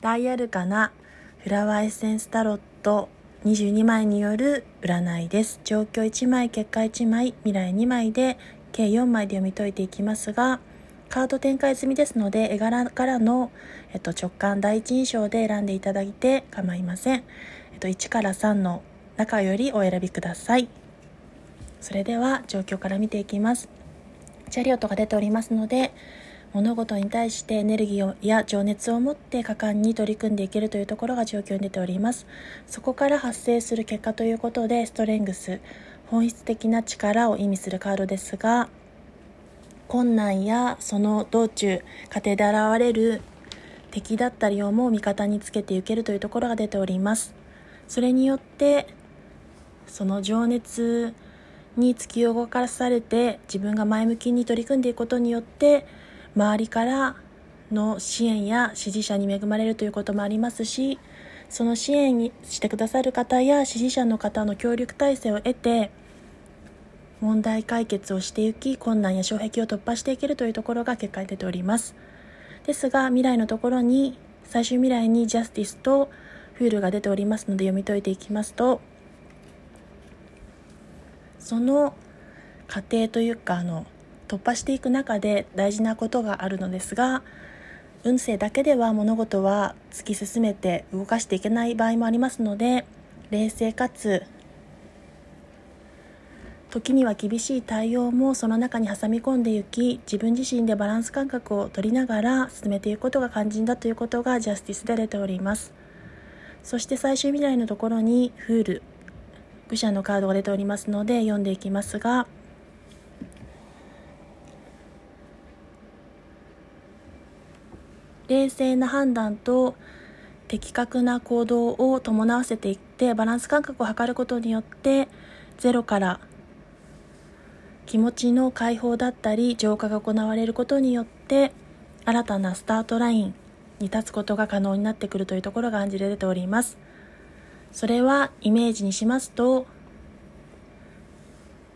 ダイアルカナフラワーエッセンスタロット。22枚による占いです。状況1枚結果1枚未来2枚で計4枚で読み解いていきますがカード展開済みですので絵柄からの、えっと、直感第一印象で選んでいただいて構いません、えっと、1から3の中よりお選びください。それでは状況から見ていきます。チャリオットが出ておりますので物事に対してエネルギーや情熱を持って果敢に取り組んでいけるというところが状況に出ております。そこから発生する結果ということでストレングス本質的な力を意味するカードですが困難やその道中過程で現れる敵だったりをも味方につけていけるというところが出ております。それによってその情熱に突き動かされて自分が前向きに取り組んでいくことによって周りからの支援や支持者に恵まれるということもありますしその支援にしてくださる方や支持者の方の協力体制を得て問題解決をしていき困難や障壁を突破していけるというところが結果に出ております。ですが未来のところに最終未来にジャスティスとフールが出ておりますので読み解いていきますとその過程というかあの突破していく中で大事なことがあるのですが運勢だけでは物事は突き進めて動かしていけない場合もありますので冷静かつ時には厳しい対応もその中に挟み込んでいき自分自身でバランス感覚を取りながら進めていくことが肝心だということがジャスティスで出ております。そして最終未来のところにフール愚者のカードが出ておりますので読んでいきますが冷静な判断と的確な行動を伴わせていってバランス感覚を図ることによってゼロから気持ちの解放だったり浄化が行われることによって新たなスタートラインに立つことが可能になってくるというところが暗示で出ております。それはイメージにしますと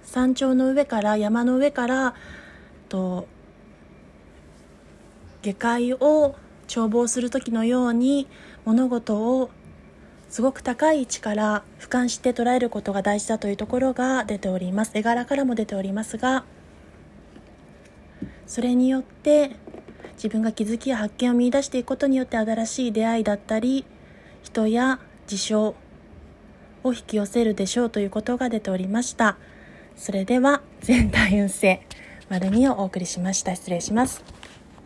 山頂の上から山の上からと下界を眺望する時のように物事をすごく高い位置から俯瞰して捉えることが大事だというところが出ております。絵柄からも出ておりますがそれによって自分が気づきや発見を見いだしていくことによって新しい出会いだったり人や事象を引き寄せるでしょうということが出ておりました。それでは全体運勢丸2をお送りしました。失礼します。